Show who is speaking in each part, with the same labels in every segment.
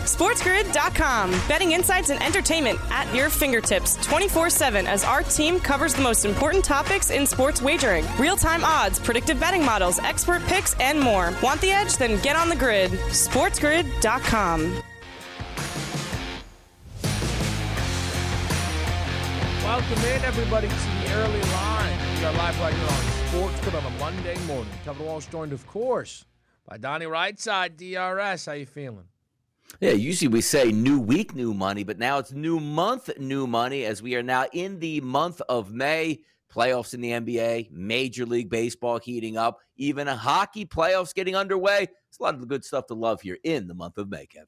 Speaker 1: SportsGrid.com. Betting insights and entertainment at your fingertips 24 7 as our team covers the most important topics in sports wagering real time odds, predictive betting models, expert picks, and more. Want the edge? Then get on the grid. SportsGrid.com.
Speaker 2: Welcome in, everybody, to the early line. We are live right here on Sports Grid on a Monday morning. Kevin Walsh joined, of course, by Donnie Rightside, DRS. How you feeling?
Speaker 3: Yeah, usually we say new week, new money, but now it's new month, new money, as we are now in the month of May. Playoffs in the NBA, Major League Baseball heating up, even a hockey playoffs getting underway. It's a lot of good stuff to love here in the month of May, Kevin.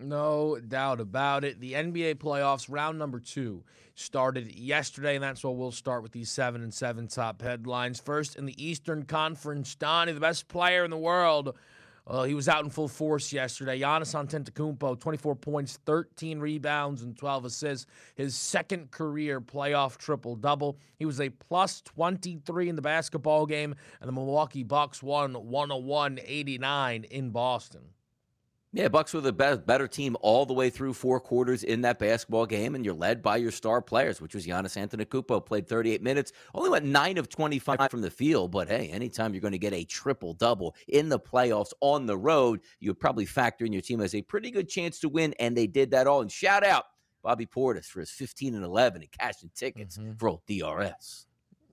Speaker 2: No doubt about it. The NBA playoffs, round number two, started yesterday, and that's where we'll start with these seven and seven top headlines. First, in the Eastern Conference, Donnie, the best player in the world, uh, he was out in full force yesterday. Giannis Antetokounmpo, 24 points, 13 rebounds, and 12 assists. His second career playoff triple double. He was a plus 23 in the basketball game, and the Milwaukee Bucks won 101-89 in Boston.
Speaker 3: Yeah, Bucks were the best, better team all the way through four quarters in that basketball game, and you're led by your star players, which was Giannis Antetokounmpo. Played 38 minutes, only went nine of 25 from the field. But hey, anytime you're going to get a triple double in the playoffs on the road, you would probably factor in your team as a pretty good chance to win, and they did that all. And shout out Bobby Portis for his 15 and 11 and cashing tickets mm-hmm. for old DRS.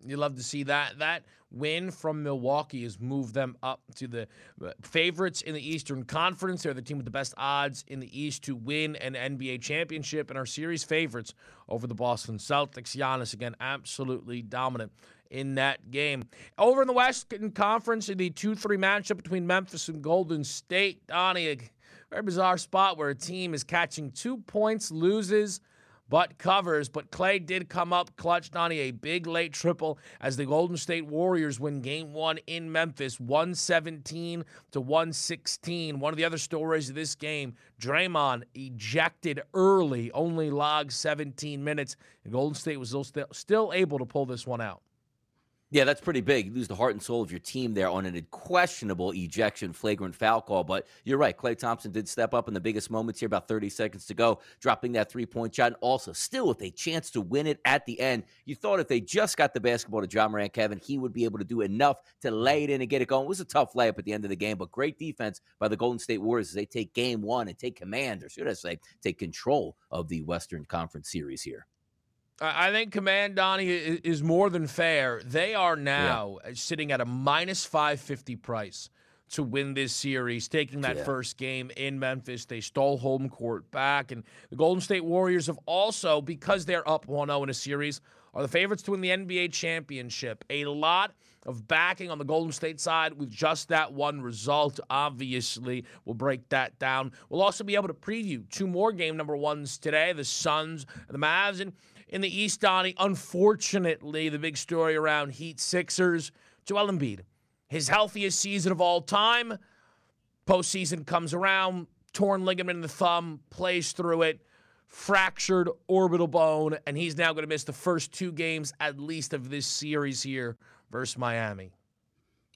Speaker 2: You love to see that. That win from Milwaukee has moved them up to the uh, favorites in the Eastern Conference. They're the team with the best odds in the East to win an NBA championship and are series favorites over the Boston Celtics. Giannis, again, absolutely dominant in that game. Over in the Western Conference, in the 2 3 matchup between Memphis and Golden State, Donnie, a very bizarre spot where a team is catching two points, loses but covers. But Klay did come up clutch on a big late triple as the Golden State Warriors win game one in Memphis, 117 to 116. One of the other stories of this game, Draymond ejected early, only logged 17 minutes. And Golden State was still, still able to pull this one out.
Speaker 3: Yeah, that's pretty big. You lose the heart and soul of your team there on an questionable ejection, flagrant foul call. But you're right. Klay Thompson did step up in the biggest moments here, about 30 seconds to go, dropping that three point shot. And also, still with a chance to win it at the end. You thought if they just got the basketball to Ja Morant, Kevin, he would be able to do enough to lay it in and get it going. It was a tough layup at the end of the game, but great defense by the Golden State Warriors as they take game one and take command, or should I say, take control of the Western Conference series here.
Speaker 2: I think Command Donnie is more than fair. They are now yeah. sitting at a minus 550 price to win this series, taking that yeah. first game in Memphis. They stole home court back. And the Golden State Warriors have also, because they're up 1 0 in a series, are the favorites to win the NBA championship. A lot of backing on the Golden State side with just that one result. Obviously, we'll break that down. We'll also be able to preview two more game number ones today the Suns and the Mavs. And in the East, Donnie. Unfortunately, the big story around Heat Sixers, Joel Embiid, his healthiest season of all time. Postseason comes around, torn ligament in the thumb, plays through it, fractured orbital bone, and he's now going to miss the first two games at least of this series here versus Miami.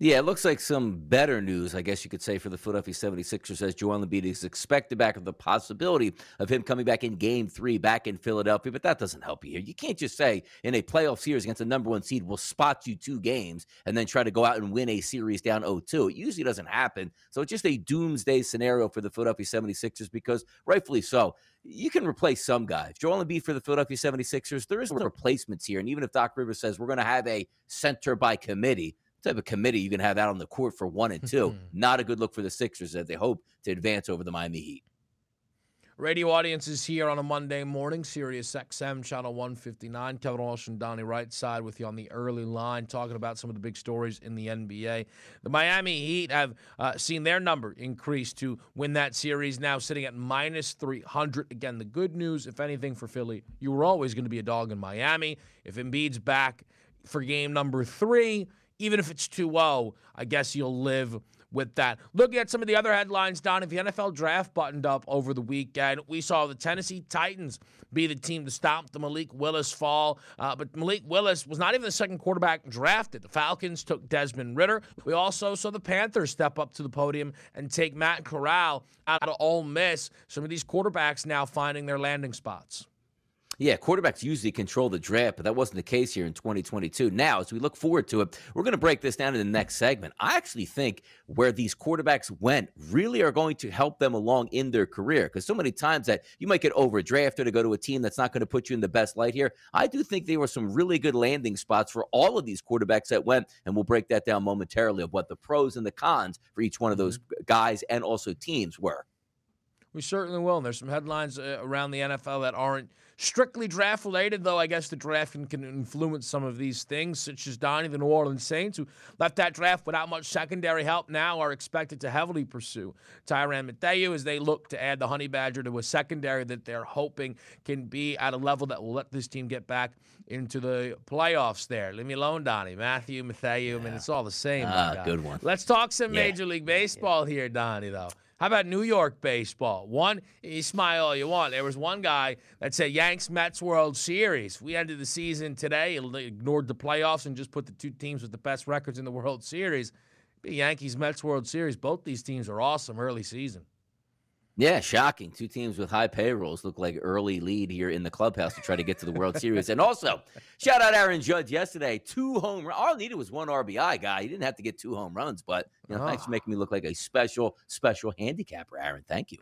Speaker 3: Yeah, it looks like some better news, I guess you could say, for the Philadelphia 76ers as Joel Embiid is expected back of the possibility of him coming back in game three back in Philadelphia. But that doesn't help you here. You can't just say in a playoff series against the number one seed, we'll spot you two games and then try to go out and win a series down 0-2. It usually doesn't happen. So it's just a doomsday scenario for the Philadelphia 76ers because rightfully so, you can replace some guys. Joel Embiid for the Philadelphia 76ers, there is no replacements here. And even if Doc Rivers says we're going to have a center by committee, type of committee you can have out on the court for one and two. Not a good look for the Sixers as they hope to advance over the Miami Heat.
Speaker 2: Radio audiences here on a Monday morning, Sirius XM, channel 159. Kevin Walsh and Donnie Right side with you on the early line, talking about some of the big stories in the NBA. The Miami Heat have uh, seen their number increase to win that series, now sitting at minus 300. Again, the good news, if anything, for Philly, you were always going to be a dog in Miami. If Embiid's back for game number three, even if it's 2 0, I guess you'll live with that. Looking at some of the other headlines, Don, if the NFL draft buttoned up over the weekend, we saw the Tennessee Titans be the team to stop the Malik Willis fall. Uh, but Malik Willis was not even the second quarterback drafted. The Falcons took Desmond Ridder. We also saw the Panthers step up to the podium and take Matt Corral out of Ole Miss. Some of these quarterbacks now finding their landing spots.
Speaker 3: Yeah, quarterbacks usually control the draft, but that wasn't the case here in 2022. Now, as we look forward to it, we're going to break this down in the next segment. I actually think where these quarterbacks went really are going to help them along in their career because so many times that you might get overdrafted to go to a team that's not going to put you in the best light here. I do think there were some really good landing spots for all of these quarterbacks that went, and we'll break that down momentarily of what the pros and the cons for each one of those guys and also teams were.
Speaker 2: We certainly will. And there's some headlines uh, around the NFL that aren't strictly draft related, though I guess the draft can, can, influence some of these things, such as Donnie, the New Orleans Saints, who left that draft without much secondary help, now are expected to heavily pursue Tyrann Mathieu as they look to add the Honey Badger to a secondary that they're hoping can be at a level that will let this team get back into the playoffs there. Leave me alone, Donnie. Matthew, Mathieu, yeah. I mean, it's all the same.
Speaker 3: Ah, good one.
Speaker 2: Let's talk some yeah. Major League Baseball yeah. here, Donnie, though. How about New York baseball? One, you smile all you want. There was one guy that said Yanks Mets World Series. We ended the season today, ignored the playoffs, and just put the two teams with the best records in the World Series. Yankees Mets World Series. Both these teams are awesome early season.
Speaker 3: Yeah, shocking. Two teams with high payrolls look like early lead here in the clubhouse to try to get to the World Series. And also, shout out Aaron Judge yesterday. Two home runs. All needed was one RBI guy. He didn't have to get two home runs, but you know, oh. thanks for ah. making me look like a special, special handicapper, Aaron. Thank you.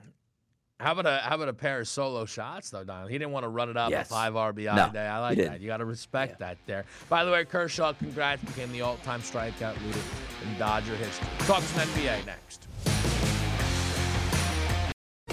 Speaker 2: How about a how about a pair of solo shots though, Don? He didn't want to run it up yes. a five RBI no, day. I like that. You got to respect yeah. that there. By the way, Kershaw, congrats, became the all-time strikeout leader in Dodger history. Talk some NBA next.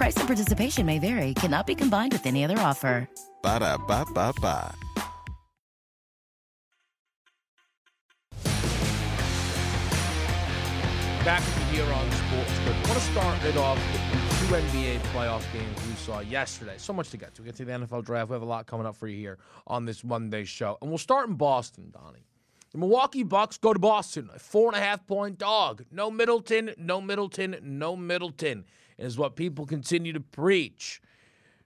Speaker 4: Price and participation may vary, cannot be combined with any other offer.
Speaker 5: Ba da ba ba ba.
Speaker 2: Back with you here on Sports Grid. I want to start it off with the two NBA playoff games we saw yesterday. So much to get to. We get to the NFL draft. We have a lot coming up for you here on this Monday show. And we'll start in Boston, Donnie. The Milwaukee Bucks go to Boston, a four and a half point dog. No Middleton, no Middleton, no Middleton is what people continue to preach.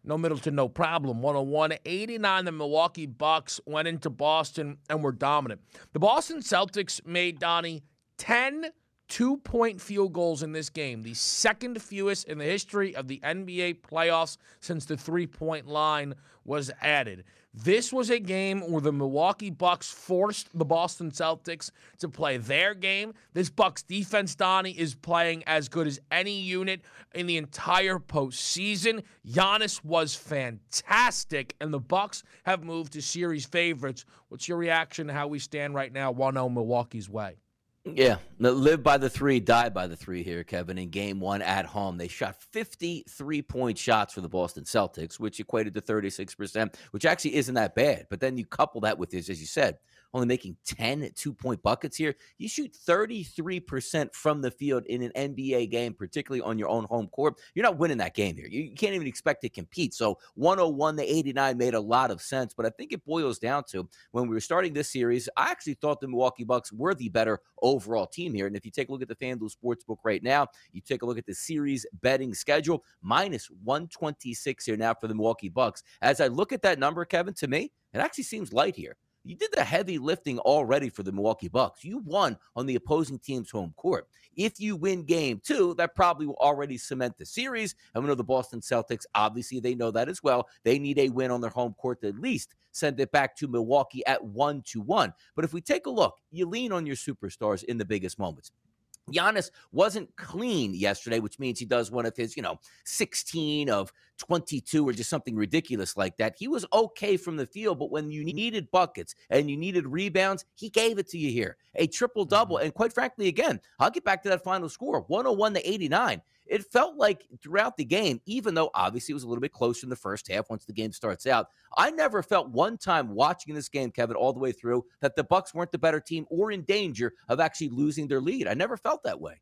Speaker 2: No Middleton, no problem. 101 89. The Milwaukee Bucks went into Boston and were dominant. The Boston Celtics made Donnie 10 two point field goals in this game, the second fewest in the history of the NBA playoffs since the three point line was added. This was a game where the Milwaukee Bucks forced the Boston Celtics to play their game. This Bucks defense, Donnie, is playing as good as any unit in the entire postseason. Giannis was fantastic, and the Bucks have moved to series favorites. What's your reaction to how we stand right now, 1-0 Milwaukee's way?
Speaker 3: Yeah, live by the three, die by the three here, Kevin. In game one at home, they shot 53 point shots for the Boston Celtics, which equated to 36%, which actually isn't that bad. But then you couple that with this, as you said, only making 10 two point buckets here. You shoot 33% from the field in an NBA game, particularly on your own home court. You're not winning that game here. You can't even expect to compete. So 101 to 89 made a lot of sense. But I think it boils down to when we were starting this series, I actually thought the Milwaukee Bucks were the better overall team here. And if you take a look at the FanDuel Sportsbook right now, you take a look at the series betting schedule, minus 126 here now for the Milwaukee Bucks. As I look at that number, Kevin, to me, it actually seems light here. You did the heavy lifting already for the Milwaukee Bucks. You won on the opposing team's home court. If you win game two, that probably will already cement the series. And we know the Boston Celtics, obviously, they know that as well. They need a win on their home court to at least send it back to Milwaukee at one to one. But if we take a look, you lean on your superstars in the biggest moments. Giannis wasn't clean yesterday, which means he does one of his, you know, 16 of 22 or just something ridiculous like that. He was okay from the field, but when you needed buckets and you needed rebounds, he gave it to you here. A triple double. Mm-hmm. And quite frankly, again, I'll get back to that final score 101 to 89 it felt like throughout the game, even though obviously it was a little bit closer in the first half once the game starts out, I never felt one time watching this game, Kevin, all the way through that the Bucks weren't the better team or in danger of actually losing their lead. I never felt that way.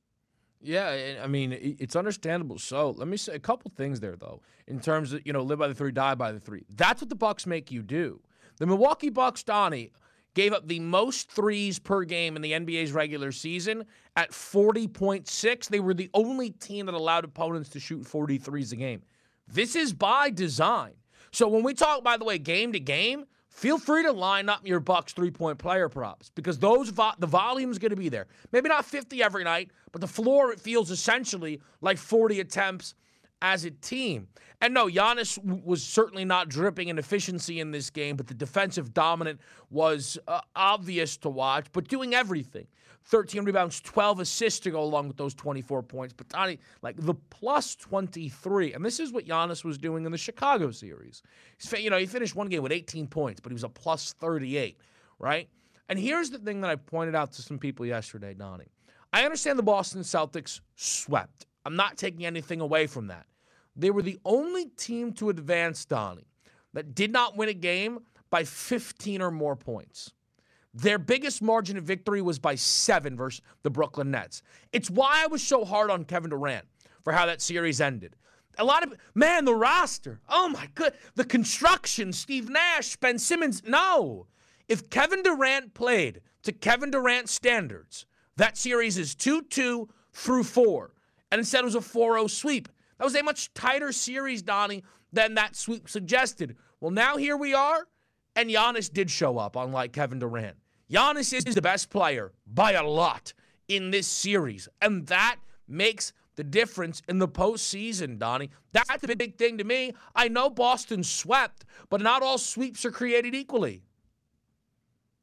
Speaker 2: Yeah, I mean it's understandable. So let me say a couple things there, though, in terms of you know live by the three, die by the three. That's what the Bucks make you do. The Milwaukee Bucks, Donnie, gave up the most threes per game in the NBA's regular season at 40.6. They were the only team that allowed opponents to shoot 43s a game. This is by design. So when we talk, by the way, game to game, feel free to line up your Bucks three-point player props because those vo- the volume is going to be there. Maybe not 50 every night, but the floor it feels essentially like 40 attempts as a team. And no, Giannis was certainly not dripping in efficiency in this game, but the defensive dominant was uh, obvious to watch, but doing everything. 13 rebounds, 12 assists to go along with those 24 points. But Donnie, like the plus 23, and this is what Giannis was doing in the Chicago series. He's, you know, he finished one game with 18 points, but he was a plus 38, right? And here's the thing that I pointed out to some people yesterday, Donnie. I understand the Boston Celtics swept. I'm not taking anything away from that. They were the only team to advance, Donnie, that did not win a game by 15 or more points. Their biggest margin of victory was by seven versus the Brooklyn Nets. It's why I was so hard on Kevin Durant for how that series ended. A lot of man, the roster. Oh my good, the construction. Steve Nash, Ben Simmons. No, if Kevin Durant played to Kevin Durant standards, that series is two-two through four, and instead it was a 4-0 sweep. That was a much tighter series, Donnie, than that sweep suggested. Well, now here we are, and Giannis did show up, unlike Kevin Durant. Giannis is the best player by a lot in this series, and that makes the difference in the postseason, Donnie. That's a big thing to me. I know Boston swept, but not all sweeps are created equally.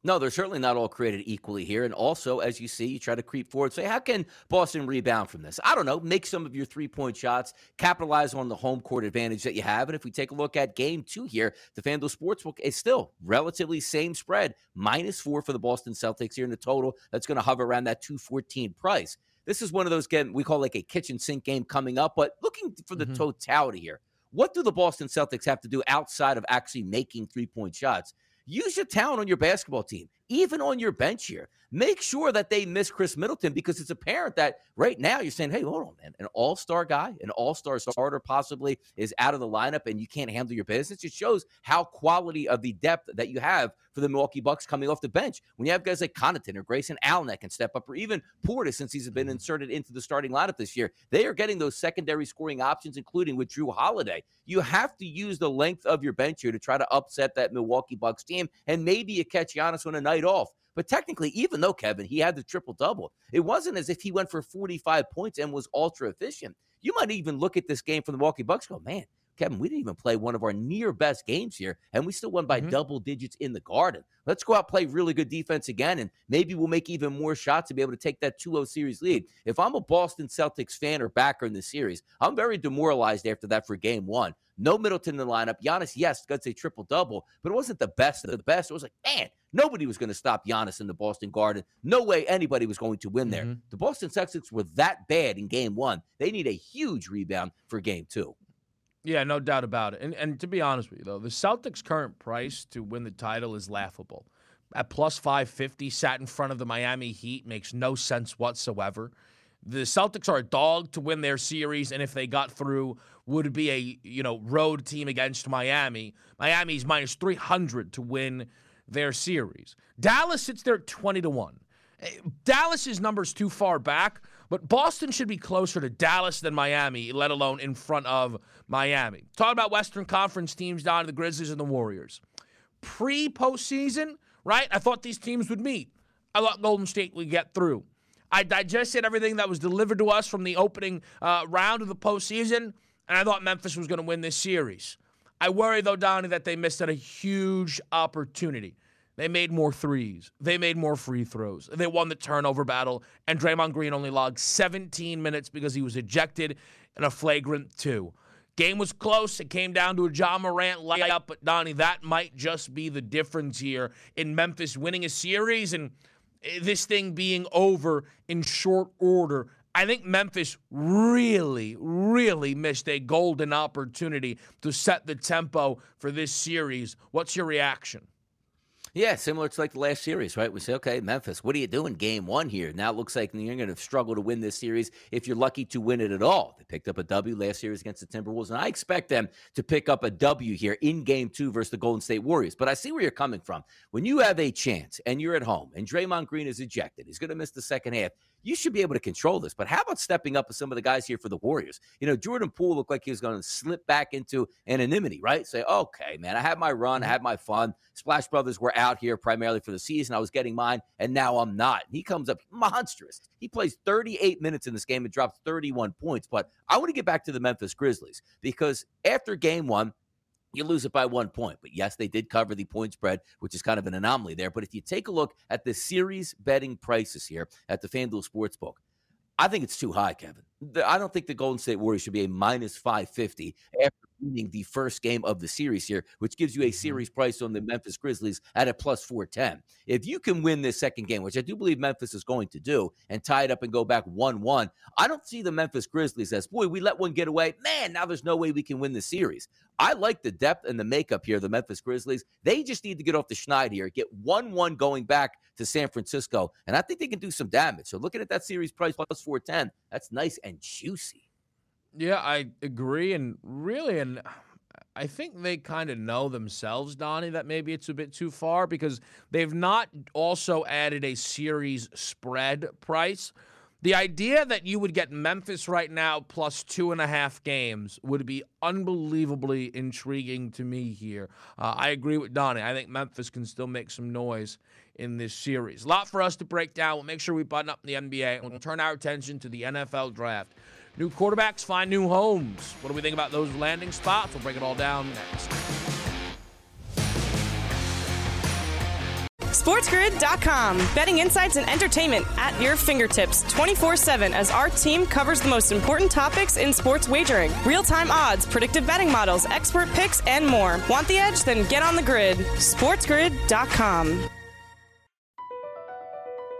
Speaker 3: No, they're certainly not all created equally here. And also, as you see, you try to creep forward. Say, how can Boston rebound from this? I don't know. Make some of your three point shots, capitalize on the home court advantage that you have. And if we take a look at game two here, the FanDuel Sportsbook is still relatively same spread, minus four for the Boston Celtics here in the total. That's going to hover around that 214 price. This is one of those game we call like a kitchen sink game coming up, but looking for the mm-hmm. totality here. What do the Boston Celtics have to do outside of actually making three point shots? Use your talent on your basketball team, even on your bench here. Make sure that they miss Khris Middleton because it's apparent that right now you're saying, hey, hold on, man, an all star guy, an all star starter possibly is out of the lineup and you can't handle your business. It shows how quality of the depth that you have for the Milwaukee Bucks coming off the bench. When you have guys like Connaughton or Grayson Allen that can step up, or even Portis since he's been mm-hmm. inserted into the starting lineup this year, they are getting those secondary scoring options, including with Jrue Holiday. You have to use the length of your bench here to try to upset that Milwaukee Bucks team, and maybe you catch Giannis on a night night off. But technically, even though Kevin, he had the triple double, it wasn't as if he went for 45 points and was ultra efficient. You might even look at this game from the Milwaukee Bucks go, man, Kevin, we didn't even play one of our near best games here, and we still won by mm-hmm. double digits in the garden. Let's go out play really good defense again, and maybe we'll make even more shots to be able to take that 2 0 series lead. If I'm a Boston Celtics fan or backer in the series, I'm very demoralized after that for game one. No Middleton in the lineup. Giannis, yes, got a triple double, but it wasn't the best of the best. It was like, man, nobody was going to stop Giannis in the Boston Garden. No way anybody was going to win there. Mm-hmm. The Boston Celtics were that bad in game one. They need a huge rebound for game two.
Speaker 2: Yeah, no doubt about it. And and to be honest with you, though, the Celtics' current price to win the title is laughable. At plus 550, sat in front of the Miami Heat makes no sense whatsoever. The Celtics are a dog to win their series, and if they got through, would be a you know road team against Miami. Miami's minus 300 to win their series. Dallas sits there at 20 to 1. Eh, Dallas's number's too far back, but Boston should be closer to Dallas than Miami, let alone in front of Miami. Talking about Western Conference teams down to the Grizzlies and the Warriors. Pre postseason, right? I thought these teams would meet. I thought Golden State would get through. I digested everything that was delivered to us from the opening uh, round of the postseason, and I thought Memphis was going to win this series. I worry, though, Donnie, that they missed out a huge opportunity. They made more threes. They made more free throws. They won the turnover battle, and Draymond Green only logged 17 minutes because he was ejected in a flagrant two. Game was close. It came down to a Ja Morant layup, but Donnie, that might just be the difference here in Memphis winning a series and eh, this thing being over in short order. I think Memphis really, really missed a golden opportunity to set the tempo for this series. What's your reaction?
Speaker 3: Yeah, similar to like the last series, right? We say, okay, Memphis, what are you doing game one here? Now it looks like you're going to struggle to win this series if you're lucky to win it at all. They picked up a W last series against the Timberwolves, and I expect them to pick up a W here in game two versus the Golden State Warriors. But I see where you're coming from. When you have a chance and you're at home and Draymond Green is ejected, he's going to miss the second half you should be able to control this. But how about stepping up with some of the guys here for the Warriors? You know, Jordan Poole looked like he was going to slip back into anonymity, right? Say, okay, man, I had my run, I mm-hmm. had my fun. Splash Brothers were out here primarily for the season. I was getting mine, and now I'm not. And he comes up monstrous. He plays 38 minutes in this game and drops 31 points. But I want to get back to the Memphis Grizzlies because after game one, you lose it by one point. But yes, they did cover the point spread, which is kind of an anomaly there. But if you take a look at the series betting prices here at the FanDuel Sportsbook, I think it's too high, Kevin. I don't think the Golden State Warriors should be a minus 550 after winning the first game of the series here, which gives you a mm-hmm. series price on the Memphis Grizzlies at a plus 410. If you can win this second game, which I do believe Memphis is going to do, and tie it up and go back 1 1, I don't see the Memphis Grizzlies as, boy, we let one get away. Man, now there's no way we can win the series. I like the depth and the makeup here, the Memphis Grizzlies. They just need to get off the schneid here, get 1 1 going back to San Francisco, and I think they can do some damage. So looking at that series price plus 410, that's nice and juicy.
Speaker 2: Yeah, I agree. And really, and I think they kind of know themselves, Donnie, that maybe it's a bit too far because they've not also added a series spread price. The idea that you would get Memphis right now plus two and a half games would be unbelievably intriguing to me here. Uh, I agree with Donnie. I think Memphis can still make some noise in this series. A lot for us to break down. We'll make sure we button up the NBA and we'll turn our attention to the NFL draft. New quarterbacks find new homes. What do we think about those landing spots? We'll break it all down next.
Speaker 1: SportsGrid.com. Betting insights and entertainment at your fingertips 24 7 as our team covers the most important topics in sports wagering real time odds, predictive betting models, expert picks, and more. Want the edge? Then get on the grid. SportsGrid.com.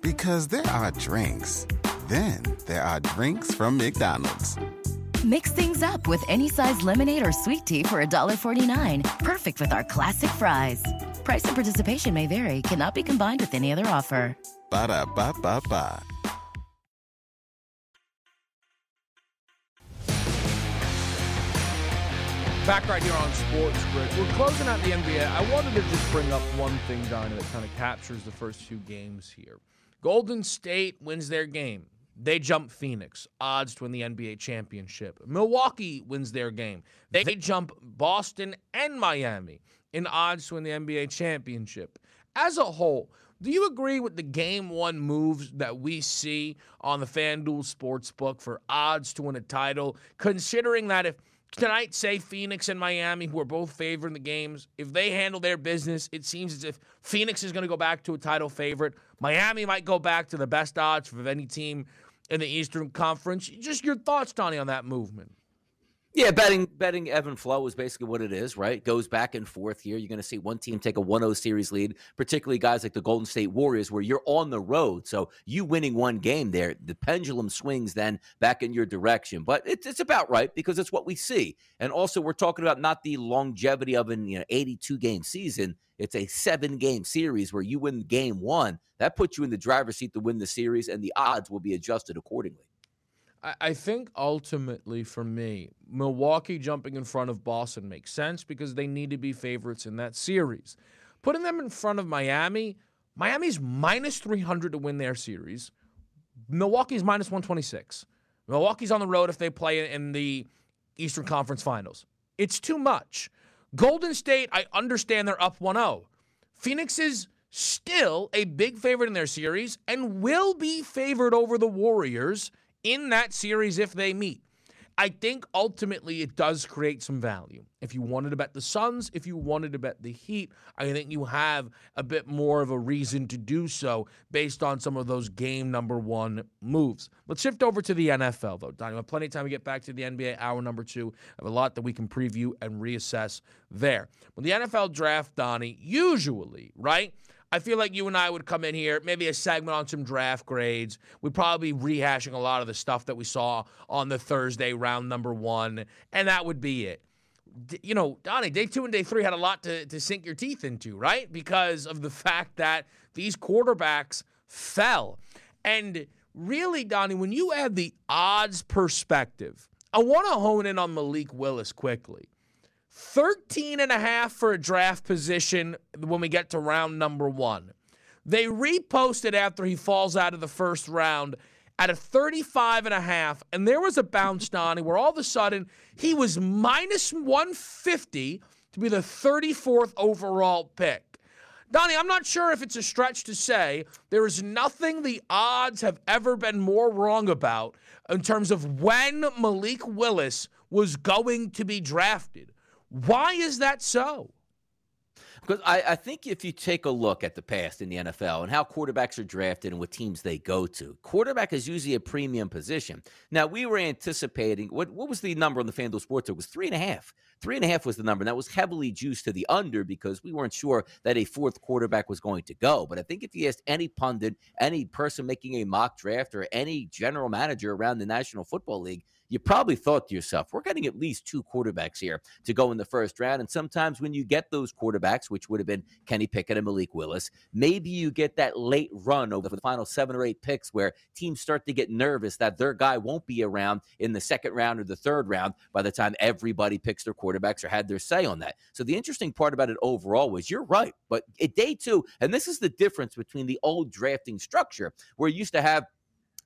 Speaker 5: Because there are drinks, then there are drinks from McDonald's.
Speaker 4: Mix things up with any size lemonade or sweet tea for $1.49. Perfect with our classic fries. Price and participation may vary, cannot be combined with any other offer.
Speaker 5: Ba da ba ba ba.
Speaker 2: Back right here on Sports Grid. We're closing out the NBA. I wanted to just bring up one thing, Donnie, that kind of captures the first few games here. Golden State wins their game. They jump Phoenix, odds to win the NBA championship. Milwaukee wins their game. They jump Boston and Miami in odds to win the NBA championship. As a whole, do you agree with the game one moves that we see on the FanDuel Sportsbook for odds to win a title? Considering that if tonight, say Phoenix and Miami, who are both favoring the games, if they handle their business, it seems as if Phoenix is going to go back to a title favorite. Miami might go back to the best odds of any team in the Eastern Conference. Just your thoughts, Donnie, on that movement.
Speaker 3: Yeah, betting betting ebb and flow is basically what it is, right? Goes back and forth here. You're going to see one team take a 1-0 series lead, particularly guys like the Golden State Warriors, where you're on the road. So you winning one game there, the pendulum swings then back in your direction. But it's it's about right because it's what we see. And also, we're talking about not the longevity of an you know 82 game season. It's a seven game series where you win game one. That puts you in the driver's seat to win the series, and the odds will be adjusted accordingly.
Speaker 2: I think ultimately for me, Milwaukee jumping in front of Boston makes sense because they need to be favorites in that series. Putting them in front of Miami, Miami's minus 300 to win their series. Milwaukee's minus 126. Milwaukee's on the road if they play in the Eastern Conference Finals. It's too much. Golden State, I understand they're up 1 0. Phoenix is still a big favorite in their series and will be favored over the Warriors in that series if they meet. I think ultimately it does create some value. If you wanted to bet the Suns, if you wanted to bet the Heat, I think you have a bit more of a reason to do so based on some of those game number one moves. Let's shift over to the NFL, though. Donnie, we have plenty of time to get back to the NBA hour number two. I have a lot that we can preview and reassess there. When the NFL draft, Donnie, usually, right? I feel like you and I would come in here, maybe a segment on some draft grades. We'd probably be rehashing a lot of the stuff that we saw on the Thursday round number one, and that would be it. D- you know, Donnie, day two and day three had a lot to, to sink your teeth into, right? Because of the fact that these quarterbacks fell. And really, Donnie, when you add the odds perspective, I want to hone in on Malik Willis quickly. 13 and a half for a draft position when we get to round number one. They reposted after he falls out of the first round at a 35 and a half, and there was a bounce, Donnie, where all of a sudden he was minus 150 to be the 34th overall pick. Donnie, I'm not sure if it's a stretch to say there is nothing the odds have ever been more wrong about in terms of when Malik Willis was going to be drafted. Why is that so?
Speaker 3: Because I, I, think if you take a look at the past in the NFL and how quarterbacks are drafted and what teams they go to, quarterback is usually a premium position. Now, we were anticipating what, what was the number on the FanDuel Sports? It was three and a half. Three and a half was the number. And that was heavily juiced to the under because we weren't sure that a fourth quarterback was going to go. But I think if you asked any pundit, any person making a mock draft, or any general manager around the National Football League, you probably thought to yourself, we're getting at least two quarterbacks here to go in the first round. And sometimes when you get those quarterbacks, which would have been Kenny Pickett and Malik Willis, maybe you get that late run over the final seven or eight picks where teams start to get nervous that their guy won't be around in the second round or the third round by the time everybody picks their quarterbacks or had their say on that. So the interesting part about it overall was you're right. But at day two, and this is the difference between the old drafting structure where you used to have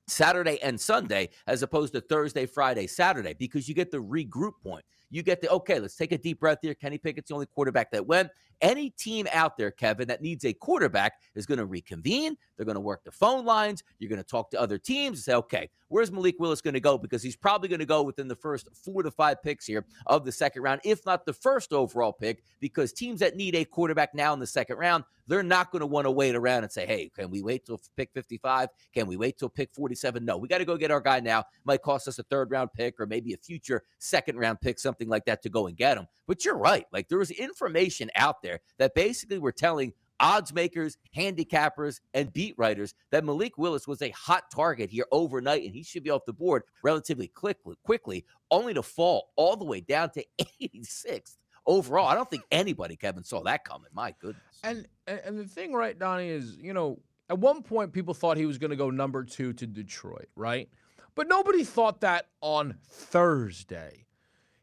Speaker 3: Saturday and Sunday as opposed to Thursday, Friday, Saturday, because you get the regroup point. You get the okay, let's take a deep breath here. Kenny Pickett's the only quarterback that went. Any team out there, Kevin, that needs a quarterback is going to reconvene. They're going to work the phone lines. You're going to talk to other teams and say, okay, where's Malik Willis going to go? Because he's probably going to go within the first four to five picks here of the second round, if not the first overall pick, because teams that need a quarterback now in the second round, they're not going to want to wait around and say, hey, can we wait till pick 55? Can we wait till pick 47? No, we got to go get our guy now. Might cost us a third round pick or maybe a future second round pick, something like that to go and get him. But you're right. Like there was information out there that basically were telling odds makers, handicappers, and beat writers that Malik Willis was a hot target here overnight and he should be off the board relatively quickly, quickly only to fall all the way down to 86th overall. I don't think anybody, Kevin, saw that coming. My goodness.
Speaker 2: And and the thing, right, Donnie, is you know at one point people thought he was going to go number two to Detroit, right? But nobody thought that on Thursday.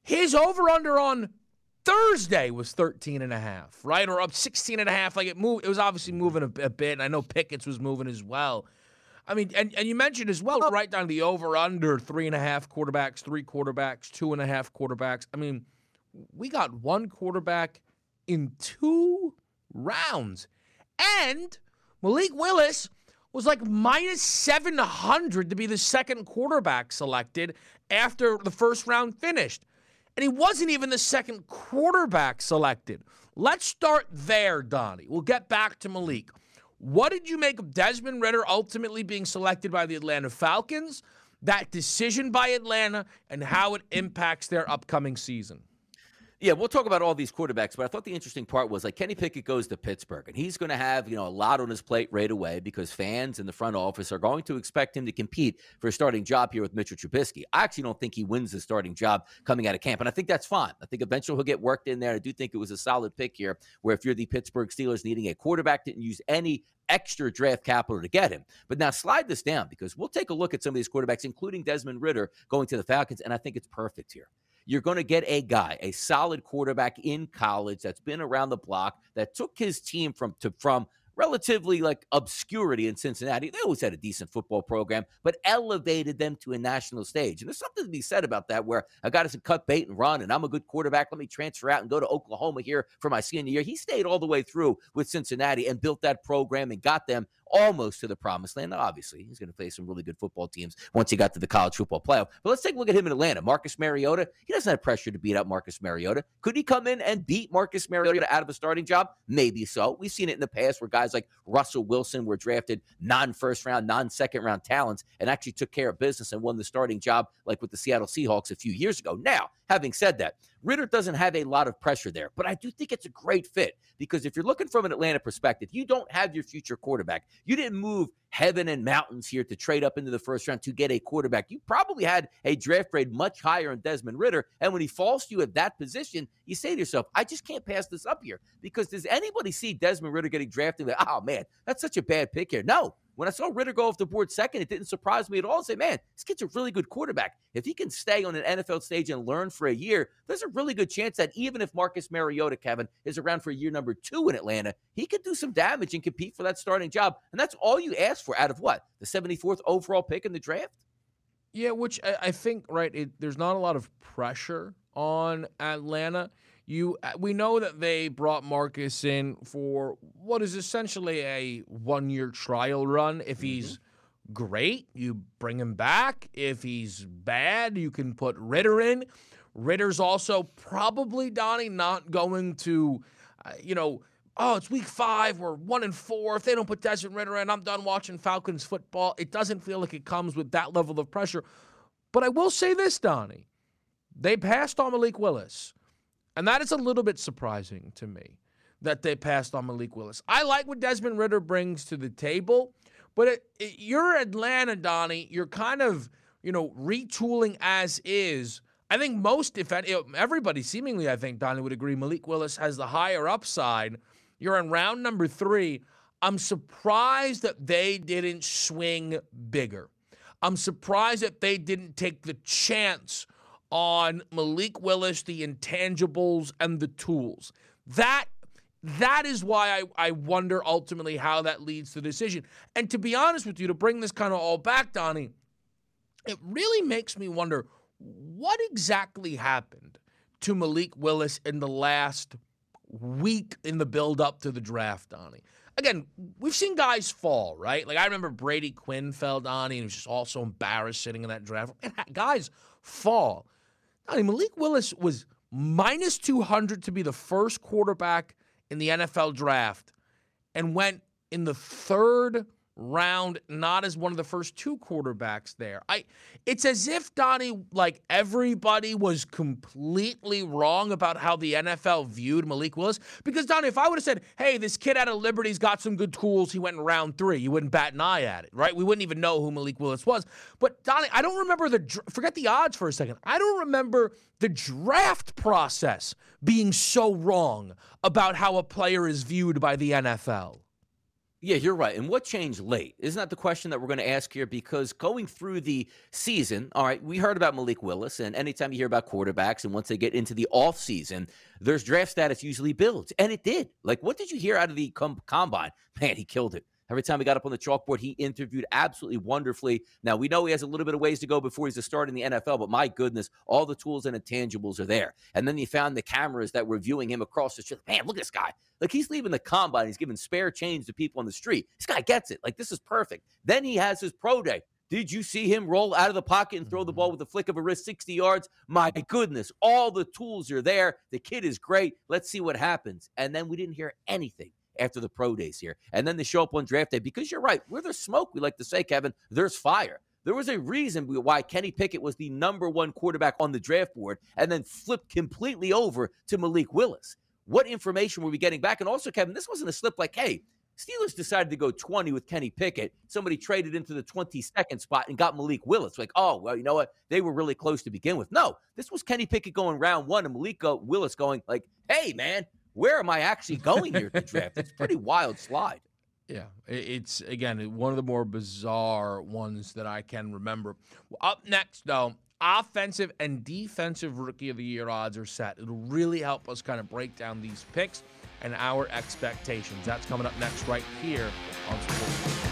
Speaker 2: His over under on Thursday was 13 and a half, right? Or up 16 and a half. Like it moved, it was obviously moving a, a bit. And I know Pickett's was moving as well. I mean, and, and you mentioned as well, right down the over under three and a half quarterbacks, three quarterbacks, two and a half quarterbacks. I mean, we got one quarterback in two rounds. And Malik Willis was like minus 700 to be the second quarterback selected after the first round finished. And he wasn't even the second quarterback selected. Let's start there, Donnie. We'll get back to Malik. What did you make of Desmond Ridder ultimately being selected by the Atlanta Falcons, that decision by Atlanta, and how it impacts their upcoming season?
Speaker 3: Yeah, we'll talk about all these quarterbacks, but I thought the interesting part was like Kenny Pickett goes to Pittsburgh, and he's going to have you know a lot on his plate right away because fans in the front office are going to expect him to compete for a starting job here with Mitchell Trubisky. I actually don't think he wins the starting job coming out of camp, and I think that's fine. I think eventually he'll get worked in there. I do think it was a solid pick here, where if you're the Pittsburgh Steelers needing a quarterback, didn't use any extra draft capital to get him. But now slide this down because we'll take a look at some of these quarterbacks, including Desmond Ridder going to the Falcons, and I think it's perfect here you're going to get a guy, a solid quarterback in college that's been around the block, that took his team from to from relatively like obscurity in Cincinnati. They always had a decent football program, but elevated them to a national stage. And there's something to be said about that where a guy doesn't cut bait and run, and I'm a good quarterback. Let me transfer out and go to Oklahoma here for my senior year. He stayed all the way through with Cincinnati and built that program and got them almost to the promised land. Now, obviously, he's going to play some really good football teams once he got to the college football playoff. But let's take a look at him in Atlanta. Marcus Mariota, he doesn't have pressure to beat out Marcus Mariota. Could he come in and beat Marcus Mariota out of a starting job? Maybe so. We've seen it in the past where guys like Russell Wilson were drafted non first round, non second round talents and actually took care of business and won the starting job, like with the Seattle Seahawks a few years ago. Now, having said that, Ridder doesn't have a lot of pressure there, but I do think it's a great fit because if you're looking from an Atlanta perspective, you don't have your future quarterback. You didn't move heaven and mountains here to trade up into the first round to get a quarterback. You probably had a draft grade much higher on Desmond Ridder. And when he falls to you at that position, you say to yourself, I just can't pass this up here because does anybody see Desmond Ridder getting drafted? Oh man, that's such a bad pick here. No, when I saw Ridder go off the board second, it didn't surprise me at all. I say, man, this kid's a really good quarterback. If he can stay on an NFL stage and learn for a year, there's a really good chance that even if Marcus Mariota, Kevin, is around for year number two in Atlanta, he could do some damage and compete for that starting job. And that's all you ask for out of what? The 74th overall pick in the draft?
Speaker 2: Yeah, which I, think, right, it, there's not a lot of pressure on Atlanta. You, uh, we know that they brought Marcus in for what is essentially a one-year trial run. If mm-hmm. he's great, you bring him back. If he's bad, you can put Ridder in. Ridder's also probably Donnie not going to, uh, you know, oh, it's week five, we're one and four. If they don't put Desmond Ridder in, I'm done watching Falcons football. It doesn't feel like it comes with that level of pressure. But I will say this, Donnie. They passed on Malik Willis. And that is a little bit surprising to me that they passed on Malik Willis. I like what Desmond Ridder brings to the table, but it, it, you're Atlanta, Donnie. You're kind of, you know, retooling as is. I think most, if everybody seemingly, I think, Donnie would agree, Malik Willis has the higher upside. You're in round number three. I'm surprised that they didn't swing bigger. I'm surprised that they didn't take the chance on Malik Willis, the intangibles and the tools. That that is why I, I wonder ultimately how that leads to the decision. And to be honest with you, to bring this kind of all back, Donnie, it really makes me wonder what exactly happened to Malik Willis in the last week in the build up to the draft, Donnie. again, we've seen guys fall, right? Like I remember Brady Quinn fell, Donnie, and he was just all so embarrassed sitting in that draft. guys fall. Donnie, Malik Willis was minus 200 to be the first quarterback in the NFL draft and went in the third round not as one of the first two quarterbacks there. I it's as if Donnie like everybody was completely wrong about how the NFL viewed Malik Willis because Donnie if I would have said, "Hey, this kid out of Liberty's got some good tools. He went in round 3." You wouldn't bat an eye at it, right? We wouldn't even know who Malik Willis was. But Donnie, I don't remember the forget the odds for a second. I don't remember the draft process being so wrong about how a player is viewed by the NFL.
Speaker 3: Yeah, you're right. And what changed late? Isn't that the question that we're going to ask here? Because going through the season, all right, we heard about Malik Willis, and anytime you hear about quarterbacks, and once they get into the off season, there's draft status usually builds, and it did. Like, what did you hear out of the com- combine? Man, he killed it. Every time he got up on the chalkboard, he interviewed absolutely wonderfully. Now, we know he has a little bit of ways to go before he's a start in the NFL, but my goodness, all the tools and intangibles are there. And then he found the cameras that were viewing him across the street. Man, look at this guy. Like he's leaving the combine. He's giving spare change to people on the street. This guy gets it. Like this is perfect. Then he has his pro day. Did you see him roll out of the pocket and throw the ball mm-hmm. with a flick of a wrist 60 yards? My goodness, all the tools are there. The kid is great. Let's see what happens. And then we didn't hear anything after the pro days here. And then they show up on draft day because you're right. Where there's smoke, we like to say, Kevin, there's fire. There was a reason why Kenny Pickett was the number one quarterback on the draft board and then flipped completely over to Malik Willis. What information were we getting back? And also, Kevin, this wasn't a slip like, hey, Steelers decided to go 20 with Kenny Pickett. Somebody traded into the 22nd spot and got Malik Willis. Like, oh, well, you know what? They were really close to begin with. No, this was Kenny Pickett going round one and Malik Willis going, like, hey, man, where am I actually going here to draft? It's a pretty wild slide.
Speaker 2: Yeah, it's again one of the more bizarre ones that I can remember. Up next, though, offensive and defensive rookie of the year odds are set. It'll really help us kind of break down these picks and our expectations. That's coming up next, right here on Sports.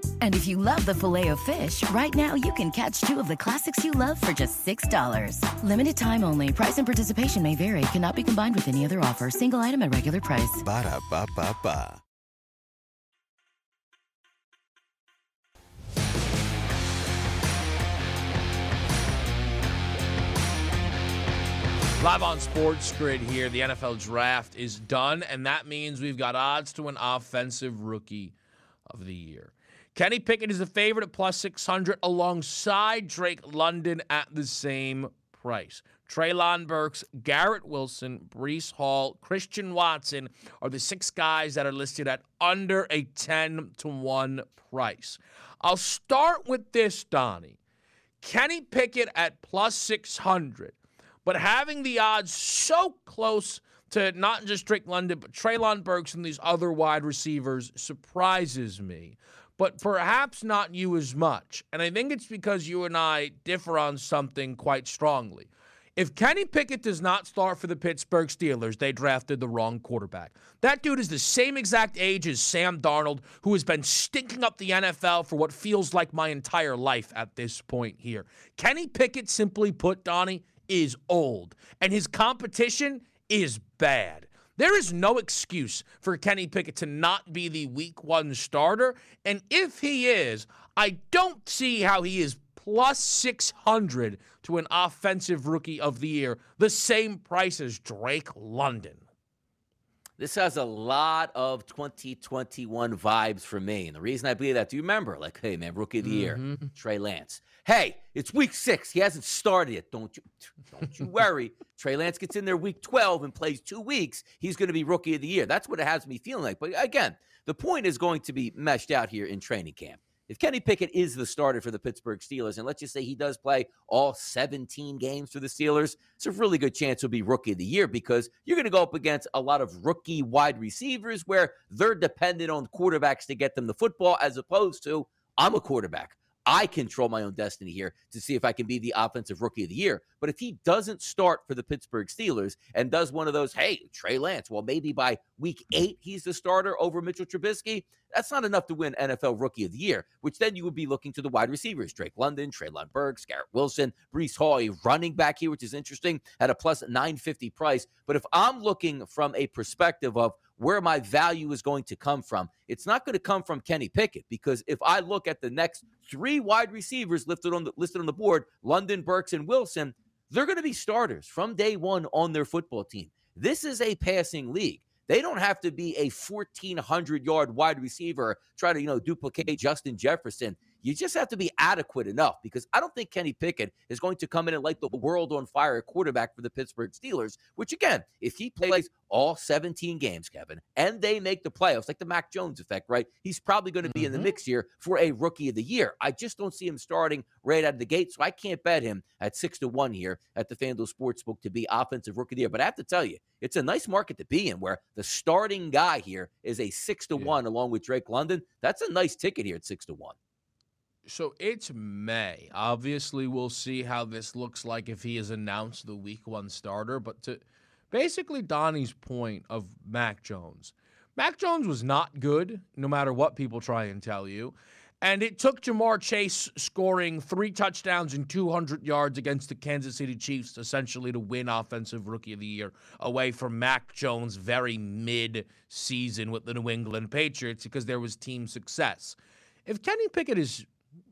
Speaker 4: And if you love the filet of fish, right now you can catch two of the classics you love for just $6. Limited time only. Price and participation may vary. Cannot be combined with any other offer. Single item at regular price.
Speaker 5: Ba da ba ba ba.
Speaker 2: Live on Sports Grid here. The NFL draft is done, and that means we've got odds to an offensive rookie of the year. Kenny Pickett is a favorite at plus 600 alongside Drake London at the same price. Treylon Burks, Garrett Wilson, Breece Hall, Christian Watson are the six guys that are listed at under a 10 to 1 price. I'll start with this, Donnie. Kenny Pickett at plus 600, but having the odds so close to not just Drake London, but Treylon Burks and these other wide receivers surprises me. But perhaps not you as much. And I think it's because you and I differ on something quite strongly. If Kenny Pickett does not start for the Pittsburgh Steelers, they drafted the wrong quarterback. That dude is the same exact age as Sam Darnold, who has been stinking up the NFL for what feels like my entire life at this point here. Kenny Pickett, simply put, Donnie, is old, and his competition is bad. There is no excuse for Kenny Pickett to not be the week one starter. And if he is, I don't see how he is plus 600 to an offensive rookie of the year, the same price as Drake London.
Speaker 3: This has a lot of 2021 vibes for me. And the reason I believe that, do you remember? Like, hey, man, rookie of the year, mm-hmm. Trey Lance. Hey, it's week six. He hasn't started yet. Don't you don't you worry. Trey Lance gets in there week 12 and plays two weeks. He's going to be rookie of the year. That's what it has me feeling like. But again, the point is going to be meshed out here in training camp if Kenny Pickett is the starter for the Pittsburgh Steelers, and let's just say he does play all 17 games for the Steelers, it's a really good chance he'll be rookie of the year because you're going to go up against a lot of rookie wide receivers where they're dependent on quarterbacks to get them the football, as opposed to I'm a quarterback. I control my own destiny here to see if I can be the offensive rookie of the year. But if he doesn't start for the Pittsburgh Steelers and does one of those, hey, Trey Lance, well, maybe by week eight he's the starter over Mitchell Trubisky, that's not enough to win NFL Rookie of the Year, which then you would be looking to the wide receivers Drake London, Treylon Burks, Garrett Wilson, Breece Hall, a running back here, which is interesting at a plus 950 price. But if I'm looking from a perspective of where my value is going to come from. It's not going to come from Kenny Pickett because if I look at the next three wide receivers listed on the listed on the board, London, Burks, and Wilson, they're going to be starters from day one on their football team. This is a passing league. They don't have to be a 1400 yard wide receiver try to you know duplicate Justin Jefferson. You just have to be adequate enough because I don't think Kenny Pickett is going to come in and light the world on fire a quarterback for the Pittsburgh Steelers, which again, if he plays all 17 games, Kevin, and they make the playoffs, like the Mac Jones effect, right? He's probably going to be mm-hmm. in the mm-hmm. mix here for a rookie of the year. I just don't see him starting right out of the gate, so I can't bet him at six to one here at the FanDuel Sportsbook to be offensive rookie of the year. But I have to tell you, it's a nice market to be in where the starting guy here is a six to yeah. one along with Drake London. That's a nice ticket here at six to one.
Speaker 2: So it's May. Obviously, we'll see how this looks like if he is announced the week one starter. But to basically Donnie's point of Mac Jones, Mac Jones was not good, no matter what people try and tell you. And it took Ja'Marr Chase scoring three touchdowns and 200 yards against the Kansas City Chiefs, essentially to win Offensive Rookie of the Year, away from Mac Jones' very mid season with the New England Patriots because there was team success. If Kenny Pickett is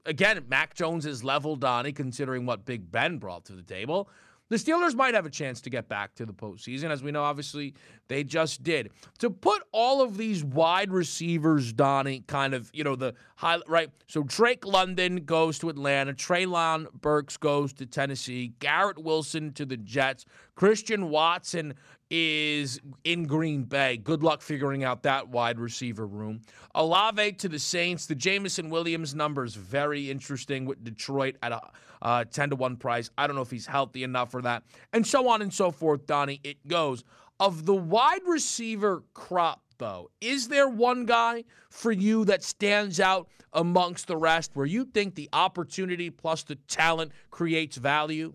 Speaker 2: again, Mac Jones is level, Donnie, considering what Big Ben brought to the table. The Steelers might have a chance to get back to the postseason. As we know, obviously, they just did. To put all of these wide receivers, Donnie, kind of, you know, the high, right? So Drake London goes to Atlanta. Treylon Burks goes to Tennessee. Garrett Wilson to the Jets. Christian Watson is in Green Bay. Good luck figuring out that wide receiver room. Olave to the Saints. The Jameson Williams number is very interesting with Detroit at a uh, 10 to 1 price. I don't know if he's healthy enough for that. And so on and so forth, Donnie. It goes. Of the wide receiver crop, though, is there one guy for you that stands out amongst the rest where you think the opportunity plus the talent creates value?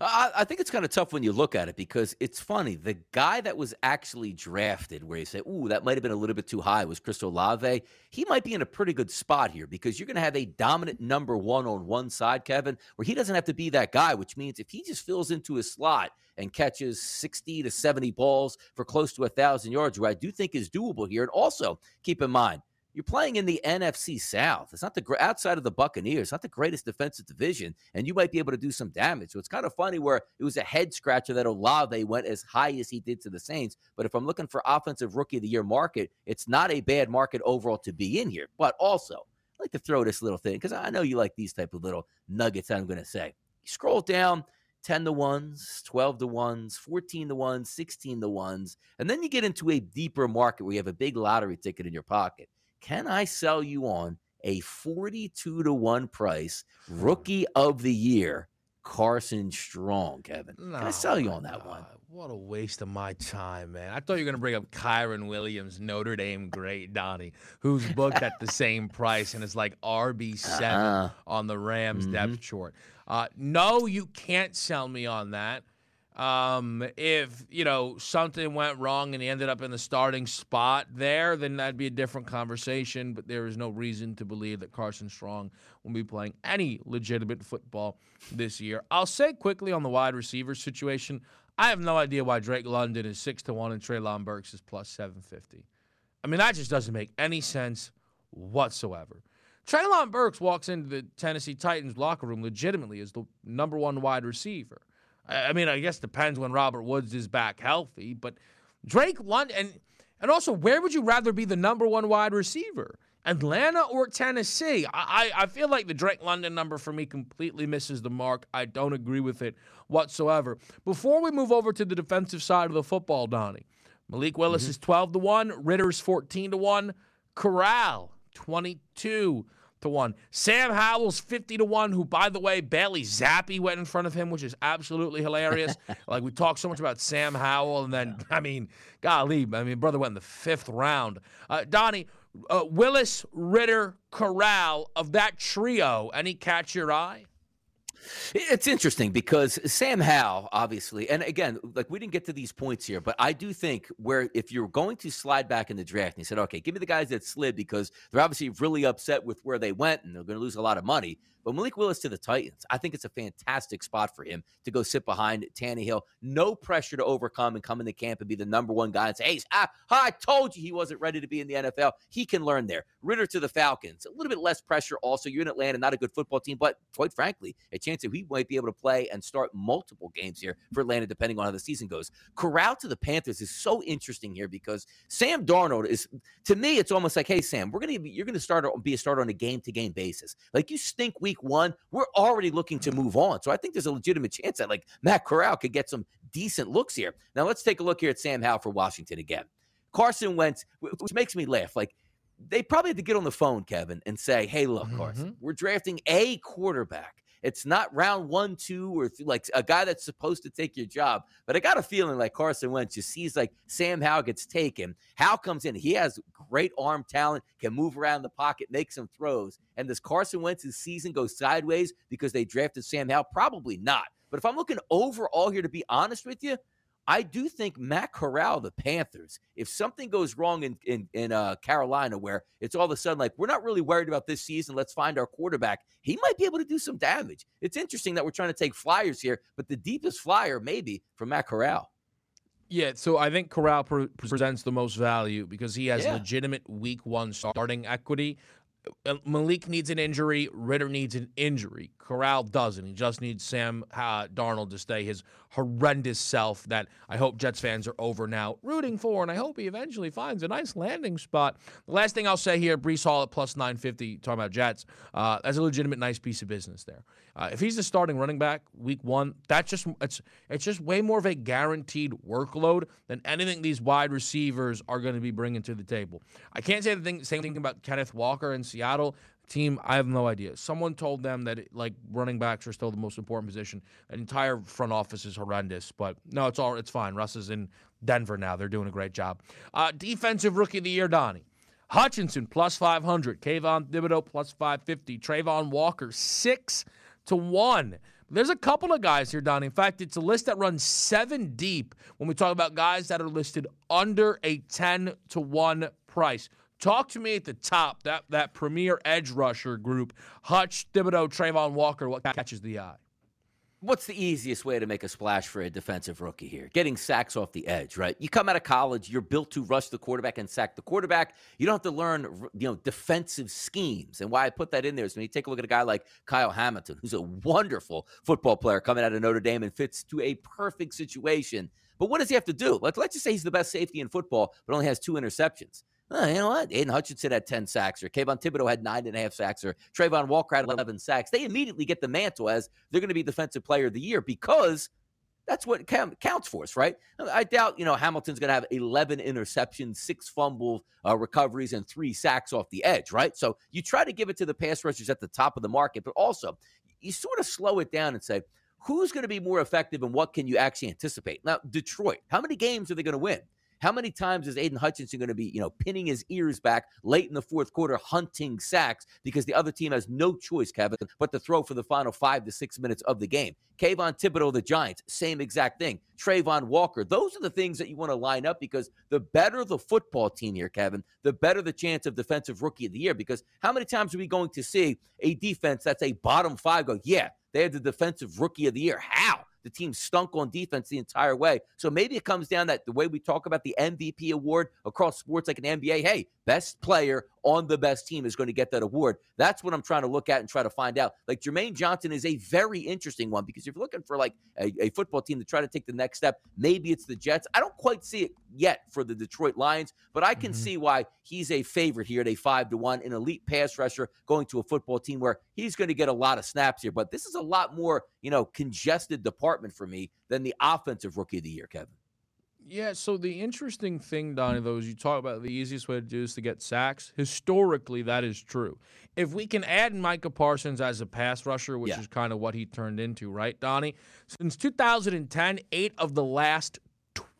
Speaker 3: I, I, think it's kind of tough when you look at it because it's funny. The guy that was actually drafted, where you say, "Ooh, that might have been a little bit too high," was Chris Olave. He might be in a pretty good spot here because you're going to have a dominant number one on one side, Kevin, where he doesn't have to be that guy. Which means if he just fills into his slot and catches 60 to 70 balls for close to a thousand yards, who I do think is doable here. And also keep in mind you're playing in the NFC South. It's not the outside of the Buccaneers, not the greatest defensive division, and you might be able to do some damage. So it's kind of funny where it was a head scratcher that Olave went as high as he did to the Saints. But if I'm looking for offensive rookie of the year market, it's not a bad market overall to be in here. But also, I like to throw this little thing because I know you like these type of little nuggets. I'm going to say, you scroll down. 10 to 1s, 12 to 1s, 14 to 1s, 16 to 1s. And then you get into a deeper market where you have a big lottery ticket in your pocket. Can I sell you on a 42 to 1 price rookie of the year, Carson Strong, Kevin? No, Can I sell you on that one?
Speaker 2: What a waste of my time, man. I thought you were going to bring up Kyren Williams, Notre Dame great, Donnie, who's booked at the same price and is like RB7 uh-uh. on the Rams mm-hmm. depth chart. Uh, no, you can't sell me on that. Um, if you know something went wrong and he ended up in the starting spot there, then that'd be a different conversation. But there is no reason to believe that Carson Strong will be playing any legitimate football this year. I'll say quickly on the wide receiver situation. I have no idea why Drake London is six to one and Treylon Burks is plus seven fifty. I mean that just doesn't make any sense whatsoever. Treylon Burks walks into the Tennessee Titans locker room legitimately as the number one wide receiver. I mean, I guess depends when Robert Woods is back healthy, but Drake London and and also where would you rather be the number one wide receiver? Atlanta or Tennessee? I, I feel like the Drake London number for me completely misses the mark. I don't agree with it whatsoever. Before we move over to the defensive side of the football, Donnie, Malik Willis mm-hmm. is 12 to 1, Ridder's 14 to 1, Corral 22 to 1. Sam Howell's 50 to 1, who, by the way, Bailey Zappe went in front of him, which is absolutely hilarious. like, we talk so much about Sam Howell, and then, I mean, golly, I mean, brother went in the fifth round. Uh, Donnie, uh, Willis, Ridder, Corral, of that trio, any catch your eye?
Speaker 3: It's interesting because Sam Howell, obviously, and again, like we didn't get to these points here, but I do think where if you're going to slide back in the draft and you said, okay, give me the guys that slid because they're obviously really upset with where they went and they're going to lose a lot of money. But Malik Willis to the Titans, I think it's a fantastic spot for him to go sit behind Tannehill. No pressure to overcome and come into camp and be the number one guy and say, hey, I, I told you he wasn't ready to be in the NFL. He can learn there. Ridder to the Falcons, a little bit less pressure also. You're in Atlanta, not a good football team, but quite frankly, a chance that he might be able to play and start multiple games here for Atlanta, depending on how the season goes. Corral to the Panthers is so interesting here because Sam Darnold is, to me, it's almost like, hey, Sam, we're going to you're going to start be a starter on a game to game basis. Like you stink week week one, we're already looking to move on. So I think there's a legitimate chance that like Matt Corral could get some decent looks here. Now let's take a look here at Sam Howell for Washington again. Carson Wentz, which makes me laugh. Like they probably had to get on the phone, Kevin, and say, "Hey, look, Carson, mm-hmm. we're drafting a quarterback. It's not round one, two, or like a guy that's supposed to take your job. But I got a feeling like Carson Wentz just sees like Sam Howell gets taken. Howell comes in. He has great arm talent, can move around the pocket, make some throws. And does Carson Wentz's season go sideways because they drafted Sam Howell? Probably not. But if I'm looking overall here, to be honest with you, I do think Matt Corral, the Panthers, if something goes wrong in in, in uh, Carolina, where it's all of a sudden like we're not really worried about this season, let's find our quarterback. He might be able to do some damage. It's interesting that we're trying to take flyers here, but the deepest flyer maybe from Matt Corral.
Speaker 2: Yeah, so I think Corral pre- presents the most value because he has yeah. legitimate week one starting equity. Uh, Malik needs an injury. Ridder needs an injury. Corral doesn't. He just needs Sam uh, Darnold to stay his horrendous self that I hope Jets fans are over now rooting for, and I hope he eventually finds a nice landing spot. The last thing I'll say here, Breece Hall at plus 950, talking about Jets, uh, that's a legitimate nice piece of business there. Uh, if he's the starting running back week one, that's just it's it's just way more of a guaranteed workload than anything these wide receivers are going to be bringing to the table. I can't say the thing, same thing about Kenneth Walker in Seattle. Team, I have no idea. Someone told them that like running backs are still the most important position. An entire front office is horrendous, but no, it's all it's fine. Russ is in Denver now. They're doing a great job. Uh, defensive rookie of the year, Donnie. Hutchinson plus 500, Kayvon Thibodeaux plus 550, Travon Walker six to one. There's a couple of guys here, Donnie. In fact, it's a list that runs seven deep when we talk about guys that are listed under a 10 to 1 price. Talk to me at the top, that, that premier edge rusher group, Hutch, Thibodeaux, Travon Walker, what catches the eye?
Speaker 3: What's the easiest way to make a splash for a defensive rookie here? Getting sacks off the edge, right? You come out of college, you're built to rush the quarterback and sack the quarterback. You don't have to learn, you know, defensive schemes. And why I put that in there is when you take a look at a guy like Kyle Hamilton, who's a wonderful football player coming out of Notre Dame and fits to a perfect situation. But what does he have to do? Like, let's just say he's the best safety in football, but only has two interceptions. Oh, you know what? Aidan Hutchinson had 10 sacks, or Kayvon Thibodeaux had nine and a half sacks, or Travon Walker had 11 sacks. They immediately get the mantle as they're going to be Defensive Player of the Year because that's what counts for us, right? I doubt, you know, Hamilton's going to have 11 interceptions, six fumble uh, recoveries, and three sacks off the edge, right? So you try to give it to the pass rushers at the top of the market, but also you sort of slow it down and say, who's going to be more effective and what can you actually anticipate? Now, Detroit, how many games are they going to win? How many times is Aidan Hutchinson going to be, you know, pinning his ears back late in the fourth quarter, hunting sacks because the other team has no choice, Kevin, but to throw for the final five to six minutes of the game? Kayvon Thibodeaux, the Giants, same exact thing. Travon Walker, those are the things that you want to line up because the better the football team here, Kevin, the better the chance of defensive rookie of the year. Because how many times are we going to see a defense that's a bottom five go, yeah, they had the defensive rookie of the year? How? The team stunk on defense the entire way. So maybe it comes down that the way we talk about the MVP award across sports like an NBA, hey, best player on the best team is going to get that award. That's what I'm trying to look at and try to find out. Like Jermaine Johnson is a very interesting one because if you're looking for like a, a football team to try to take the next step, maybe it's the Jets. I don't quite see it yet for the Detroit Lions, but I can mm-hmm. see why he's a favorite here at a five to one, an elite pass rusher going to a football team where he's going to get a lot of snaps here. But this is a lot more, you know, congested department for me than the offensive rookie of the year, Kevin.
Speaker 2: Yeah, so the interesting thing, Donnie, though, is you talk about the easiest way to do is to get sacks. Historically, that is true. If we can add Micah Parsons as a pass rusher, which yeah. is kind of what he turned into, right, Donnie? Since 2010, eight of the last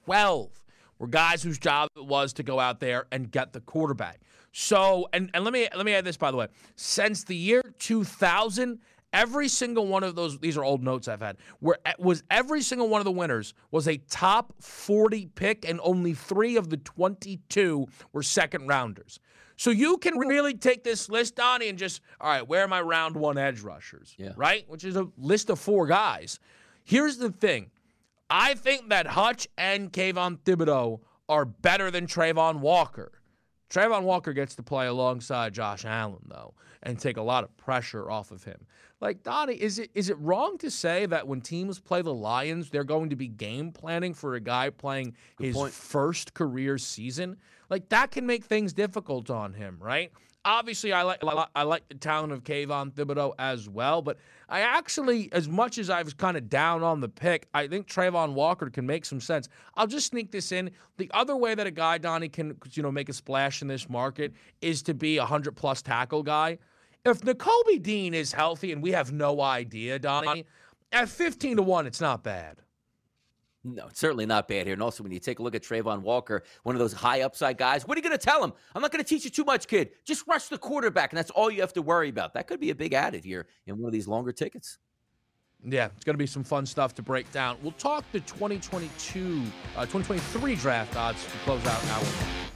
Speaker 2: 12 were guys whose job it was to go out there and get the quarterback. So, and, and let me let me add this by the way. Since the year 2000, Every single one of those, these are old notes I've had, where eh, was every single one of the winners was a top 40 pick, and only three of the 22 were second rounders. So you can really take this list, Donnie, and just, all right, where are my round one edge rushers?
Speaker 3: Yeah.
Speaker 2: Right? Which is a list of four guys. Here's the thing I think that Hutch and Kayvon Thibodeaux are better than Travon Walker. Travon Walker gets to play alongside Josh Allen, though, and take a lot of pressure off of him. Like Donnie, is it is it wrong to say that when teams play the Lions, they're going to be game planning for a guy playing Good his point. first career season? Like that can make things difficult on him, right? Obviously, I like I like the talent of Kayvon Thibodeaux as well, but I actually, as much as I was kind of down on the pick, I think Travon Walker can make some sense. I'll just sneak this in. The other way that a guy Donnie can, you know, make a splash in this market is to be a hundred plus tackle guy. If Nakobe Dean is healthy and we have no idea, Donnie, at 15 to 1, it's not bad.
Speaker 3: No, it's certainly not bad here. And also, when you take a look at Travon Walker, one of those high upside guys, what are you going to tell him? I'm not going to teach you too much, kid. Just rush the quarterback, and that's all you have to worry about. That could be a big added here in one of these longer tickets.
Speaker 2: Yeah, it's going to be some fun stuff to break down. We'll talk the 2022, uh, 2023 draft odds to close out our.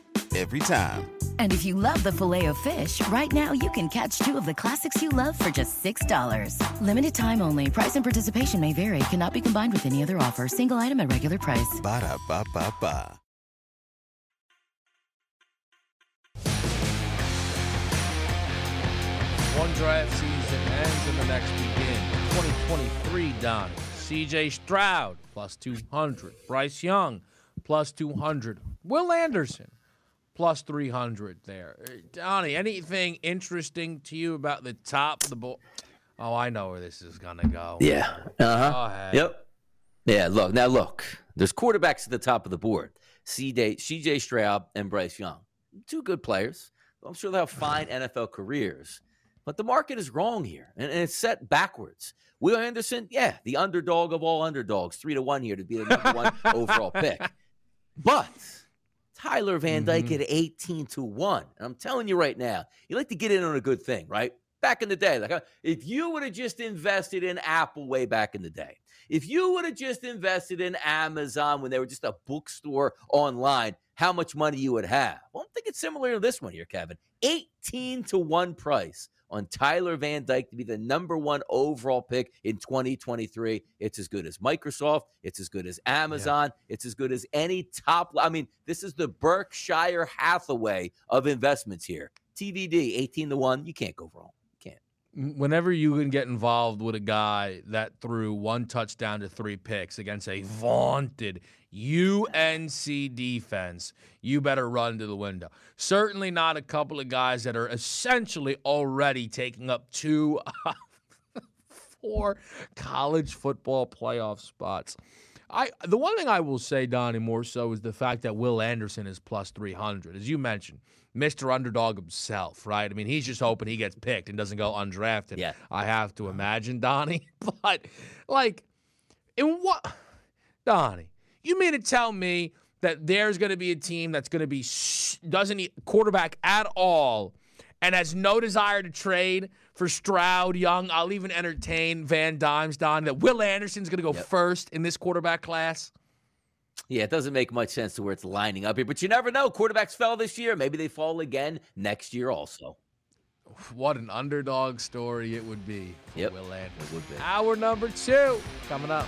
Speaker 5: every time.
Speaker 4: And if you love the filet of fish, right now you can catch two of the classics you love for just $6. Limited time only. Price and participation may vary. Cannot be combined with any other offer. Single item at regular price.
Speaker 5: Ba da ba ba ba.
Speaker 2: One draft season ends and the next begins. 2023 Donnie. CJ Stroud plus 200. Bryce Young plus 200. Will Anderson plus 300 there. Uh, Donnie, anything interesting to you about the top of the board? Oh, I know where this is going to go.
Speaker 3: Yeah. Uh huh. Yep. Yeah, look. Now, look. There's quarterbacks at the top of the board CJ, CJ Stroud and Bryce Young. two good players. I'm sure they'll have fine NFL careers. But the market is wrong here, and, and it's set backwards. Will Anderson, yeah, the underdog of all underdogs, three to one here to be the number one overall pick. But Tyler Van Dyke mm-hmm. at 18 to 1. And I'm telling you right now, you like to get in on a good thing, right? Back in the day, like uh, if you would have just invested in Apple way back in the day, if you would have just invested in Amazon when they were just a bookstore online, how much money you would have. Well, I'm thinking similar to this one here, Kevin. 18 to 1 price on Tyler Van Dyke to be the number one overall pick in 2023. It's as good as Microsoft. It's as good as Amazon. Yeah. It's as good as any top. I mean, this is the Berkshire Hathaway of investments here. TVD, 18 to 1. You can't go wrong You can't.
Speaker 2: whenever you can get involved with a guy that threw one touchdown to three picks against a mm. vaunted UNC defense, you better run to the window. Certainly not a couple of guys that are essentially already taking up two, four college football playoff spots. I the one thing I will say, Donnie, more so is the fact that Will Anderson is plus three hundred, as you mentioned. Mr. Underdog himself, right? I mean, he's just hoping he gets picked and doesn't go undrafted.
Speaker 3: Yeah.
Speaker 2: I have to imagine, Donnie. But, like, in what, Donnie, you mean to tell me that there's going to be a team that's going to be, doesn't need quarterback at all and has no desire to trade for Stroud, Young? I'll even entertain Van Dimes, Don, that Will Anderson's going to go yep. first in this quarterback class?
Speaker 3: Yeah, it doesn't make much sense to where it's lining up here, but you never know. Quarterbacks fell this year. Maybe they fall again next year also.
Speaker 2: What an underdog story it would be.
Speaker 3: Yep.
Speaker 2: Will
Speaker 3: Anderson. It would be.
Speaker 2: Hour number two coming up.